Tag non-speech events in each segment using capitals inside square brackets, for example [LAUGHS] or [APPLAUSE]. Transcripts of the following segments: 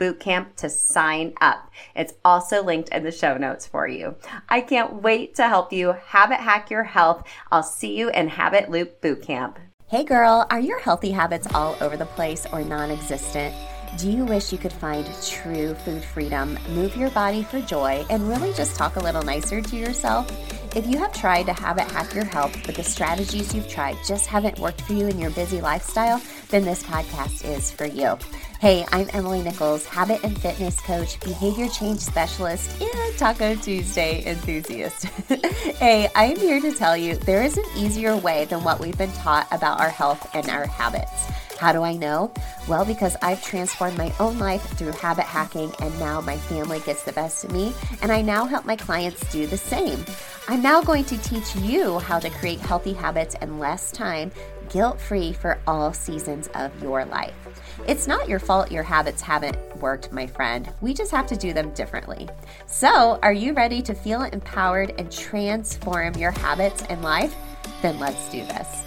bootcamp to sign up. It's also linked in the show notes for you. I can't wait to help you habit hack your health. I'll see you in Habit Loop Bootcamp. Hey girl, are your healthy habits all over the place or non existent? Do you wish you could find true food freedom, move your body for joy, and really just talk a little nicer to yourself? If you have tried to habit hack your health, but the strategies you've tried just haven't worked for you in your busy lifestyle, then this podcast is for you. Hey, I'm Emily Nichols, habit and fitness coach, behavior change specialist, and Taco Tuesday enthusiast. [LAUGHS] hey, I'm here to tell you there is an easier way than what we've been taught about our health and our habits. How do I know? Well, because I've transformed my own life through habit hacking, and now my family gets the best of me, and I now help my clients do the same. I'm now going to teach you how to create healthy habits in less time, guilt free for all seasons of your life. It's not your fault your habits haven't worked, my friend. We just have to do them differently. So, are you ready to feel empowered and transform your habits and life? Then let's do this.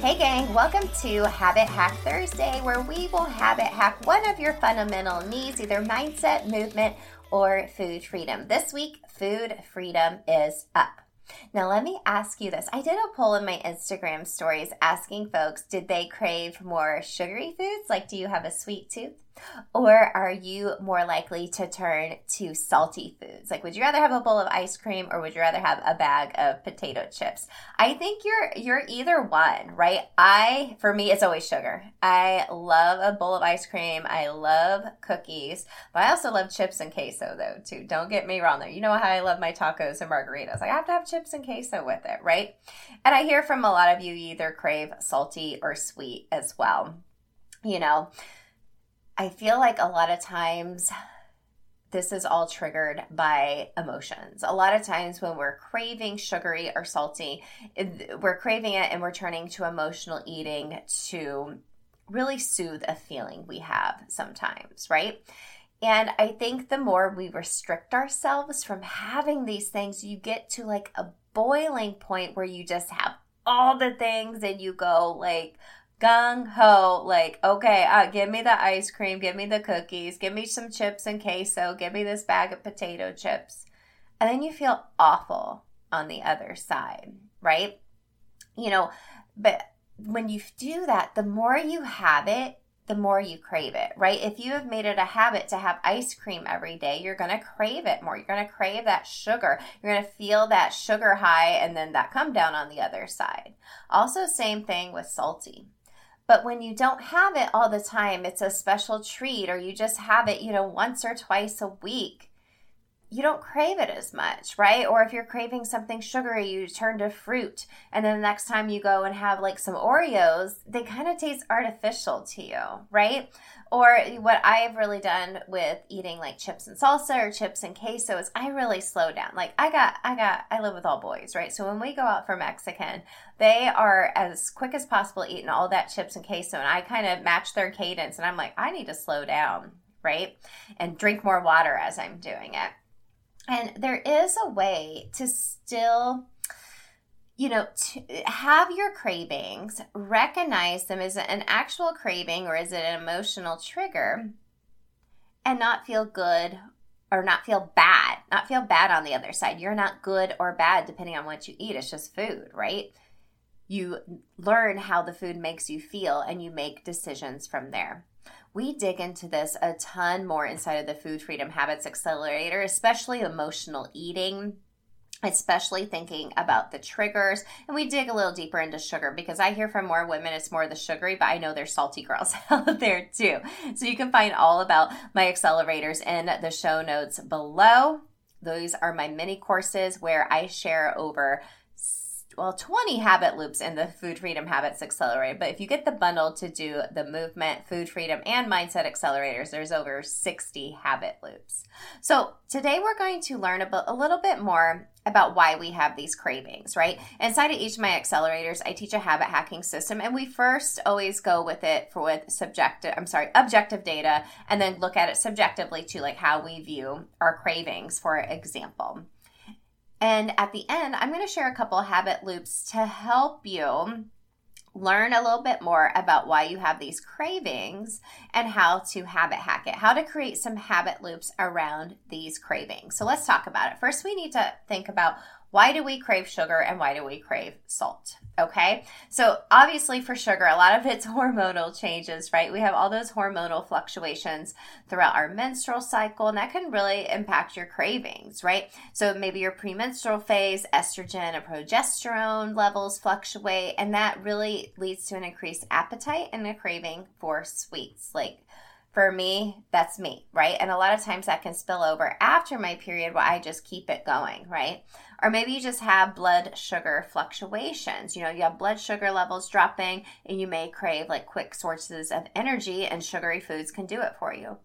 Hey, gang, welcome to Habit Hack Thursday, where we will habit hack one of your fundamental needs, either mindset, movement, or food freedom. This week, food freedom is up. Now, let me ask you this. I did a poll in my Instagram stories asking folks, did they crave more sugary foods? Like, do you have a sweet tooth? Or are you more likely to turn to salty foods? Like would you rather have a bowl of ice cream or would you rather have a bag of potato chips? I think you're you're either one, right? I for me it's always sugar. I love a bowl of ice cream. I love cookies, but I also love chips and queso though too. Don't get me wrong there. You know how I love my tacos and margaritas. I have to have chips and queso with it, right? And I hear from a lot of you, you either crave salty or sweet as well. You know, I feel like a lot of times this is all triggered by emotions. A lot of times when we're craving sugary or salty, we're craving it and we're turning to emotional eating to really soothe a feeling we have sometimes, right? And I think the more we restrict ourselves from having these things, you get to like a boiling point where you just have all the things and you go like, gung ho, like, okay, uh, give me the ice cream, give me the cookies, give me some chips and queso, give me this bag of potato chips. And then you feel awful on the other side, right? You know, but when you do that, the more you have it, the more you crave it, right? If you have made it a habit to have ice cream every day, you're going to crave it more. You're going to crave that sugar. You're going to feel that sugar high and then that come down on the other side. Also, same thing with salty but when you don't have it all the time, it's a special treat, or you just have it, you know, once or twice a week. You don't crave it as much, right? Or if you're craving something sugary, you turn to fruit. And then the next time you go and have like some Oreos, they kind of taste artificial to you, right? Or what I've really done with eating like chips and salsa or chips and queso is I really slow down. Like I got, I got, I live with all boys, right? So when we go out for Mexican, they are as quick as possible eating all that chips and queso. And I kind of match their cadence and I'm like, I need to slow down, right? And drink more water as I'm doing it. And there is a way to still you know, have your cravings, recognize them as an actual craving or is it an emotional trigger, mm. and not feel good or not feel bad. Not feel bad on the other side. You're not good or bad depending on what you eat. It's just food, right? You learn how the food makes you feel and you make decisions from there. We dig into this a ton more inside of the Food Freedom Habits Accelerator, especially emotional eating especially thinking about the triggers. And we dig a little deeper into sugar because I hear from more women it's more the sugary, but I know there's salty girls [LAUGHS] out there too. So you can find all about my accelerators in the show notes below. Those are my mini courses where I share over well 20 habit loops in the food freedom habits accelerator but if you get the bundle to do the movement food freedom and mindset accelerators there's over 60 habit loops. So today we're going to learn about a little bit more about why we have these cravings right? Inside of each of my accelerators i teach a habit hacking system and we first always go with it for with subjective i'm sorry objective data and then look at it subjectively to like how we view our cravings for example and at the end, I'm going to share a couple habit loops to help you learn a little bit more about why you have these cravings and how to habit hack it, how to create some habit loops around these cravings. So let's talk about it. First, we need to think about why do we crave sugar and why do we crave salt? Okay. So, obviously, for sugar, a lot of it's [LAUGHS] hormonal changes, right? We have all those hormonal fluctuations throughout our menstrual cycle, and that can really impact your cravings, right? So, maybe your premenstrual phase, estrogen and progesterone levels fluctuate, and that really leads to an increased appetite and a craving for sweets like for me, that's me, right? And a lot of times that can spill over after my period where I just keep it going, right? Or maybe you just have blood sugar fluctuations. You know, you have blood sugar levels dropping and you may crave like quick sources of energy, and sugary foods can do it for you.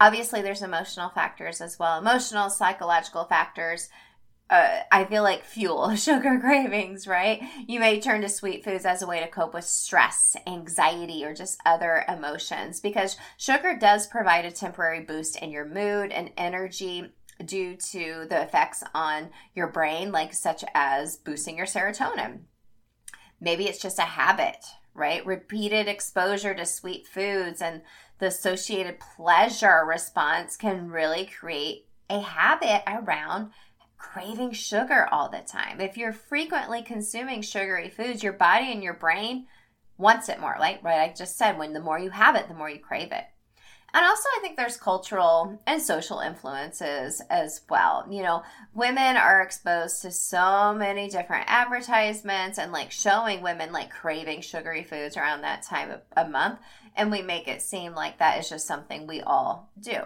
Obviously, there's emotional factors as well emotional, psychological factors. Uh, I feel like fuel [LAUGHS] sugar cravings, right? You may turn to sweet foods as a way to cope with stress, anxiety, or just other emotions because sugar does provide a temporary boost in your mood and energy due to the effects on your brain, like such as boosting your serotonin. Maybe it's just a habit, right? Repeated exposure to sweet foods and the associated pleasure response can really create a habit around craving sugar all the time. If you're frequently consuming sugary foods, your body and your brain wants it more. Like right, I just said, when the more you have it, the more you crave it. And also, I think there's cultural and social influences as well. You know, women are exposed to so many different advertisements and like showing women like craving sugary foods around that time of a month. And we make it seem like that is just something we all do.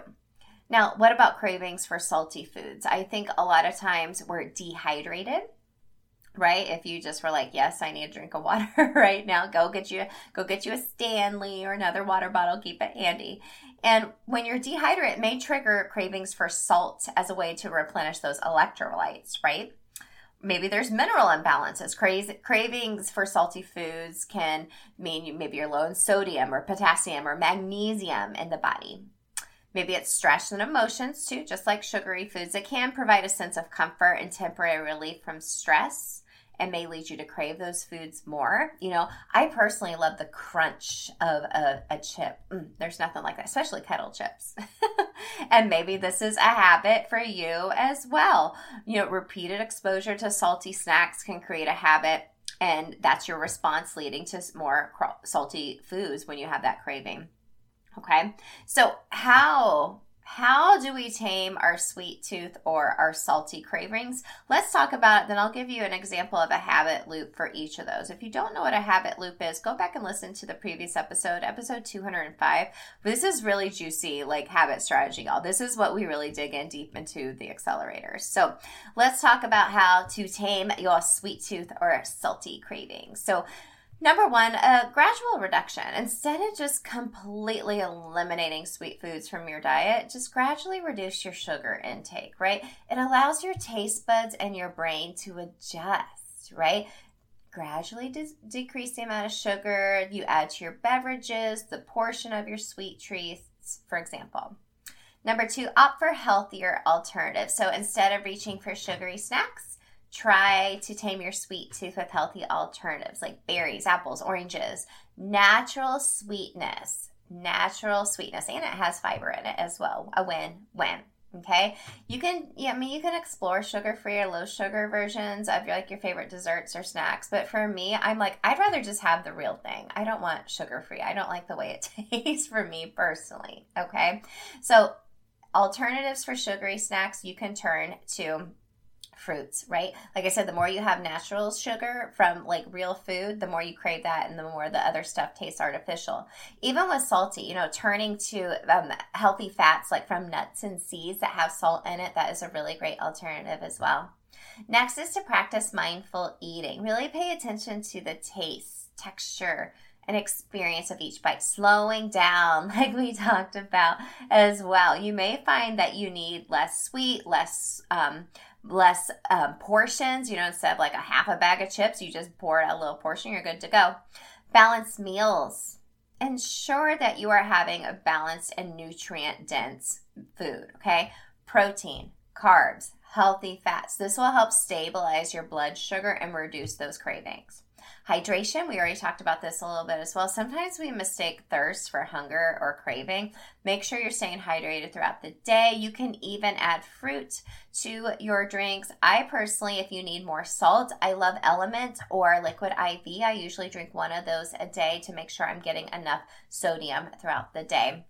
Now, what about cravings for salty foods? I think a lot of times we're dehydrated right? If you just were like, yes, I need a drink of water [LAUGHS] right now, go get you go get you a Stanley or another water bottle, keep it handy. And when you're dehydrated, it may trigger cravings for salt as a way to replenish those electrolytes, right? Maybe there's mineral imbalances. cravings for salty foods can mean you, maybe you're low in sodium or potassium or magnesium in the body. Maybe it's stress and emotions too, just like sugary foods. It can provide a sense of comfort and temporary relief from stress and may lead you to crave those foods more. You know, I personally love the crunch of a, a chip. Mm, there's nothing like that, especially kettle chips. [LAUGHS] and maybe this is a habit for you as well. You know, repeated exposure to salty snacks can create a habit, and that's your response leading to more salty foods when you have that craving. Okay, so how How do we tame our sweet tooth or our salty cravings? Let's talk about it. Then I'll give you an example of a habit loop for each of those. If you don't know what a habit loop is, go back and listen to the previous episode, episode 205. This is really juicy, like habit strategy, y'all. This is what we really dig in deep into the accelerators. So let's talk about how to tame your sweet tooth or salty cravings. So Number one, a gradual reduction. Instead of just completely eliminating sweet foods from your diet, just gradually reduce your sugar intake, right? It allows your taste buds and your brain to adjust, right? Gradually de- decrease the amount of sugar you add to your beverages, the portion of your sweet treats, for example. Number two, opt for healthier alternatives. So instead of reaching for sugary snacks, try to tame your sweet tooth with healthy alternatives like berries, apples, oranges, natural sweetness, natural sweetness, and it has fiber in it as well. A win win. Okay, you can, yeah, I mean, you can explore sugar-free or low-sugar versions of your like your favorite desserts or snacks. But for me, I'm like, I'd rather just have the real thing. I don't want sugar-free. I don't like the way it [LAUGHS] tastes for me personally. Okay, so alternatives for sugary snacks you can turn to fruits, right? Like I said, the more you have natural sugar from like real food, the more you crave that and the more the other stuff tastes artificial. Even with salty, you know, turning to um, healthy fats like from nuts and seeds that have salt in it, that is a really great alternative as well. Next is to practice mindful eating. Really pay attention to the taste, texture, and experience of each bite, slowing down, [LAUGHS] like we talked about as well. You may find that you need less sweet, less um, less um, portions. You know, instead of like a half a bag of chips, you just pour out a little portion, you're good to go. Balanced meals. Ensure that you are having a balanced and nutrient dense food, okay? Protein, carbs, healthy fats. This will help stabilize your blood sugar and reduce those cravings. Hydration, we already talked about this a little bit as well. Sometimes we mistake thirst for hunger or craving. Make sure you're staying hydrated throughout the day. You can even add fruit to your drinks. I personally, if you need more salt, I love LMNT or Liquid IV. I usually drink one of those a day to make sure I'm getting enough sodium throughout the day.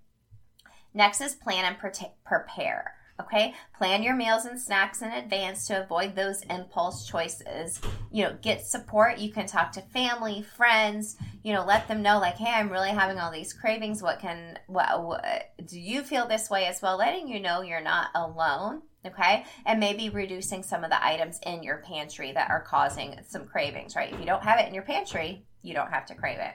Next is plan and prepare. Okay, plan your meals and snacks in advance to avoid those impulse choices. You know, get support. You can talk to family, friends. You know, let them know like, hey, I'm really having all these cravings. What can what, what do you feel this way as well? Letting you know you're not alone. Okay, and maybe reducing some of the items in your pantry that are causing some cravings. Right, if you don't have it in your pantry, you don't have to crave it.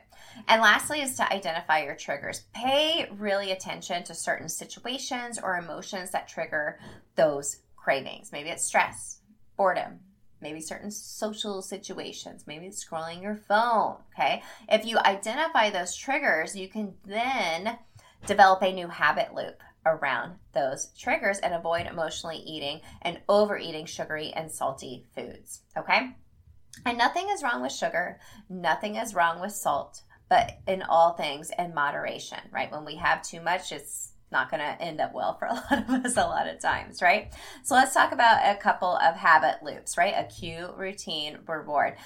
And lastly, is to identify your triggers. Pay really attention to certain situations or emotions that trigger those cravings. Maybe it's stress, boredom, maybe certain social situations, maybe it's scrolling your phone. Okay. If you identify those triggers, you can then develop a new habit loop around those triggers and avoid emotionally eating and overeating sugary and salty foods. Okay. And nothing is wrong with sugar, nothing is wrong with salt, but in all things in moderation, right? When we have too much, it's not going to end up well for a [LAUGHS] lot of us a lot of times, right? So let's talk about a couple of habit loops, right? A cue, routine, reward.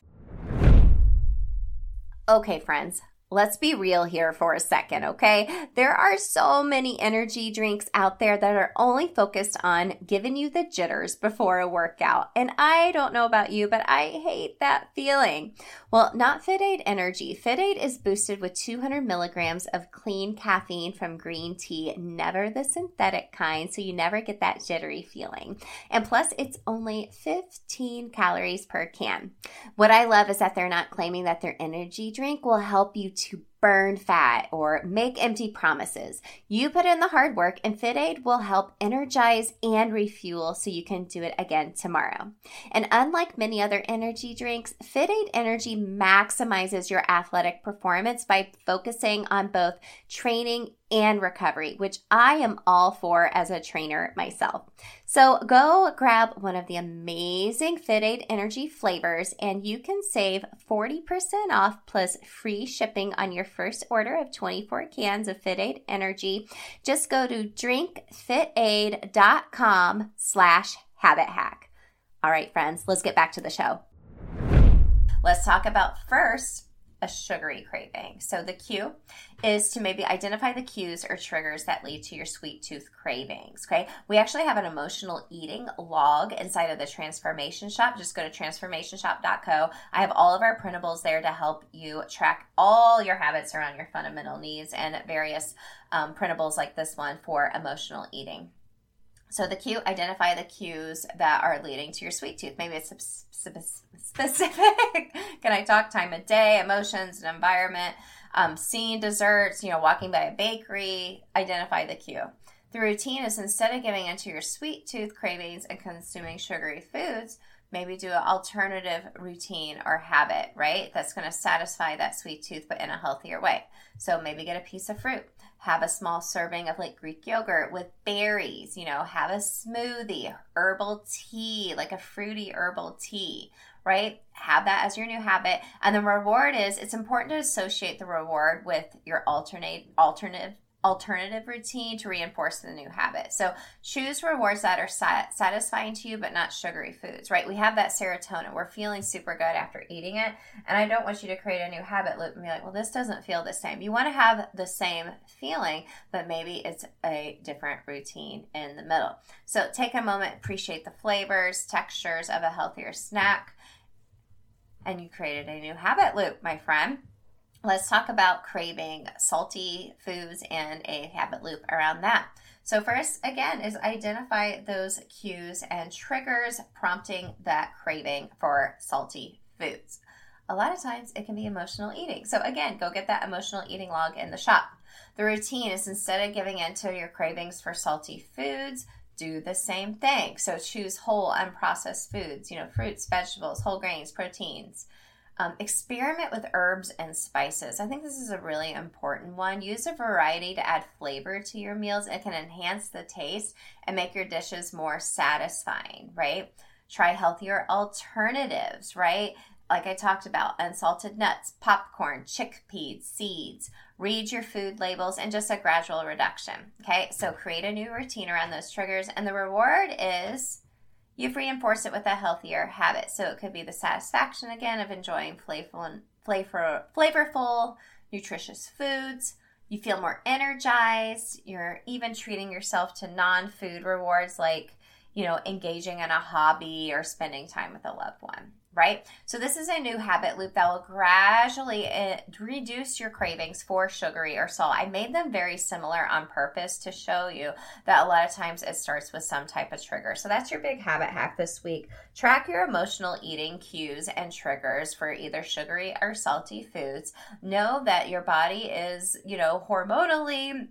Okay, friends, Let's be real here for a second, okay? There are so many energy drinks out there that are only focused on giving you the jitters before a workout. And I don't know about you, but I hate that feeling. Well, not Fit Aid Energy. Fit Aid is boosted with 200 milligrams of clean caffeine from green tea, never the synthetic kind, so you never get that jittery feeling. And plus, it's only 15 calories per can. What I love is that they're not claiming that their energy drink will help you to burn fat or make empty promises. You put in the hard work, and Fit Aid will help energize and refuel so you can do it again tomorrow. And unlike many other energy drinks, Fit Aid Energy maximizes your athletic performance by focusing on both training and recovery, which I am all for as a trainer myself. So go grab one of the amazing Fit Aid Energy flavors and you can save 40% off plus free shipping on your first order of 24 cans of Fit Aid Energy. Just go to drinkfitaid.com slash habit hack. All right, friends, let's get back to the show. Let's talk about first a sugary craving. So the cue is to maybe identify the cues or triggers that lead to your sweet tooth cravings. Okay. We actually have an emotional eating log inside of the transformation shop. Just go to transformationshop.co. I have all of our printables there to help you track all your habits around your fundamental needs and various um, printables like this one for emotional eating. So the cue, identify the cues that are leading to your sweet tooth. Maybe it's specific. [LAUGHS] Can I talk time of day, emotions, and environment? Um, seeing desserts, you know, walking by a bakery. Identify the cue. The routine is instead of giving into your sweet tooth cravings and consuming sugary foods, maybe do an alternative routine or habit, right? That's going to satisfy that sweet tooth, but in a healthier way. So maybe get a piece of fruit have a small serving of like Greek yogurt with berries, you know, have a smoothie, herbal tea, like a fruity herbal tea, right? Have that as your new habit. And the reward is it's important to associate the reward with your alternate alternative alternative routine to reinforce the new habit. So choose rewards that are sat- satisfying to you, but not sugary foods, right? We have that serotonin. We're feeling super good after eating it. And I don't want you to create a new habit loop and be like, well, this doesn't feel the same. You want to have the same feeling, but maybe it's a different routine in the middle. So take a moment, appreciate the flavors, textures of a healthier snack, and you created a new habit loop, my friend let's talk about craving salty foods and a habit loop around that. So, first, again, is identify those cues and triggers prompting that craving for salty foods. A lot of times it can be emotional eating. So, again, go get that emotional eating log in the shop. The routine is instead of giving in to your cravings for salty foods, do the same thing. So, choose whole, unprocessed foods, you know, fruits, vegetables, whole grains, proteins. Um, experiment with herbs and spices. I think this is a really important one. Use a variety to add flavor to your meals. It can enhance the taste and make your dishes more satisfying, right? Try healthier alternatives, right? Like I talked about, unsalted nuts, popcorn, chickpeas, seeds. Read your food labels and just a gradual reduction. Okay, so create a new routine around those triggers, and the reward is You've reinforced it with a healthier habit. So it could be the satisfaction again of enjoying flavorful and flavor, flavorful, nutritious foods. You feel more energized. You're even treating yourself to non food rewards like, you know, engaging in a hobby or spending time with a loved one right? So, this is a new habit loop that will gradually reduce your cravings for sugary or salt. I made them very similar on purpose to show you that a lot of times it starts with some type of trigger. So, that's your big habit hack this week. Track your emotional eating cues and triggers for either sugary or salty foods. Know that your body is, you know, hormonally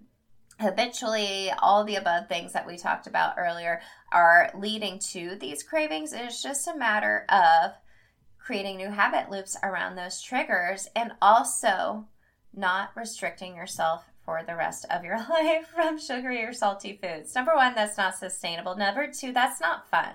habitually all the above things that we talked about earlier are leading to these cravings it's just a matter of creating new habit loops around those triggers and also not restricting yourself for the rest of your [LAUGHS] life from sugary or salty foods. Number one, that's not sustainable. Number two, that's not fun.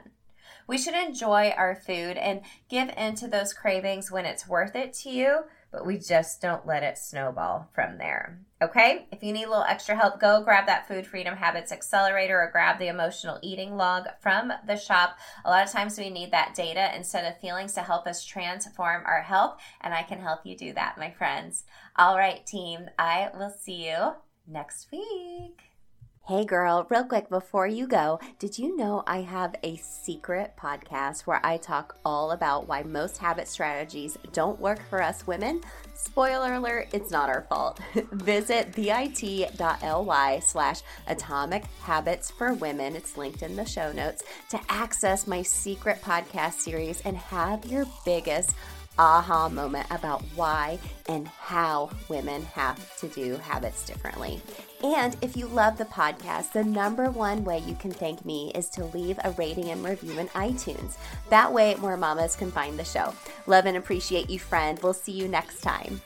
We should enjoy our food and give into those cravings when it's worth it to you but we just don't let it snowball from there. Okay? If you need a little extra help, go grab that Food Freedom Habits Accelerator or grab the Emotional Eating Log from the shop. A lot of times we need that data instead of feelings to help us transform our health, and I can help you do that, my friends. All right, team, I will see you next week. Hey girl, real quick before you go, did you know I have a secret podcast where I talk all about why most habit strategies don't work for us women? Spoiler alert, it's not our fault. [LAUGHS] Visit bit.ly slash atomic habits for women, it's linked in the show notes, to access my secret podcast series and have your biggest aha moment about why and how women have to do habits differently. And if you love the podcast, the number one way you can thank me is to leave a rating and review in iTunes. That way, more mamas can find the show. Love and appreciate you, friend. We'll see you next time.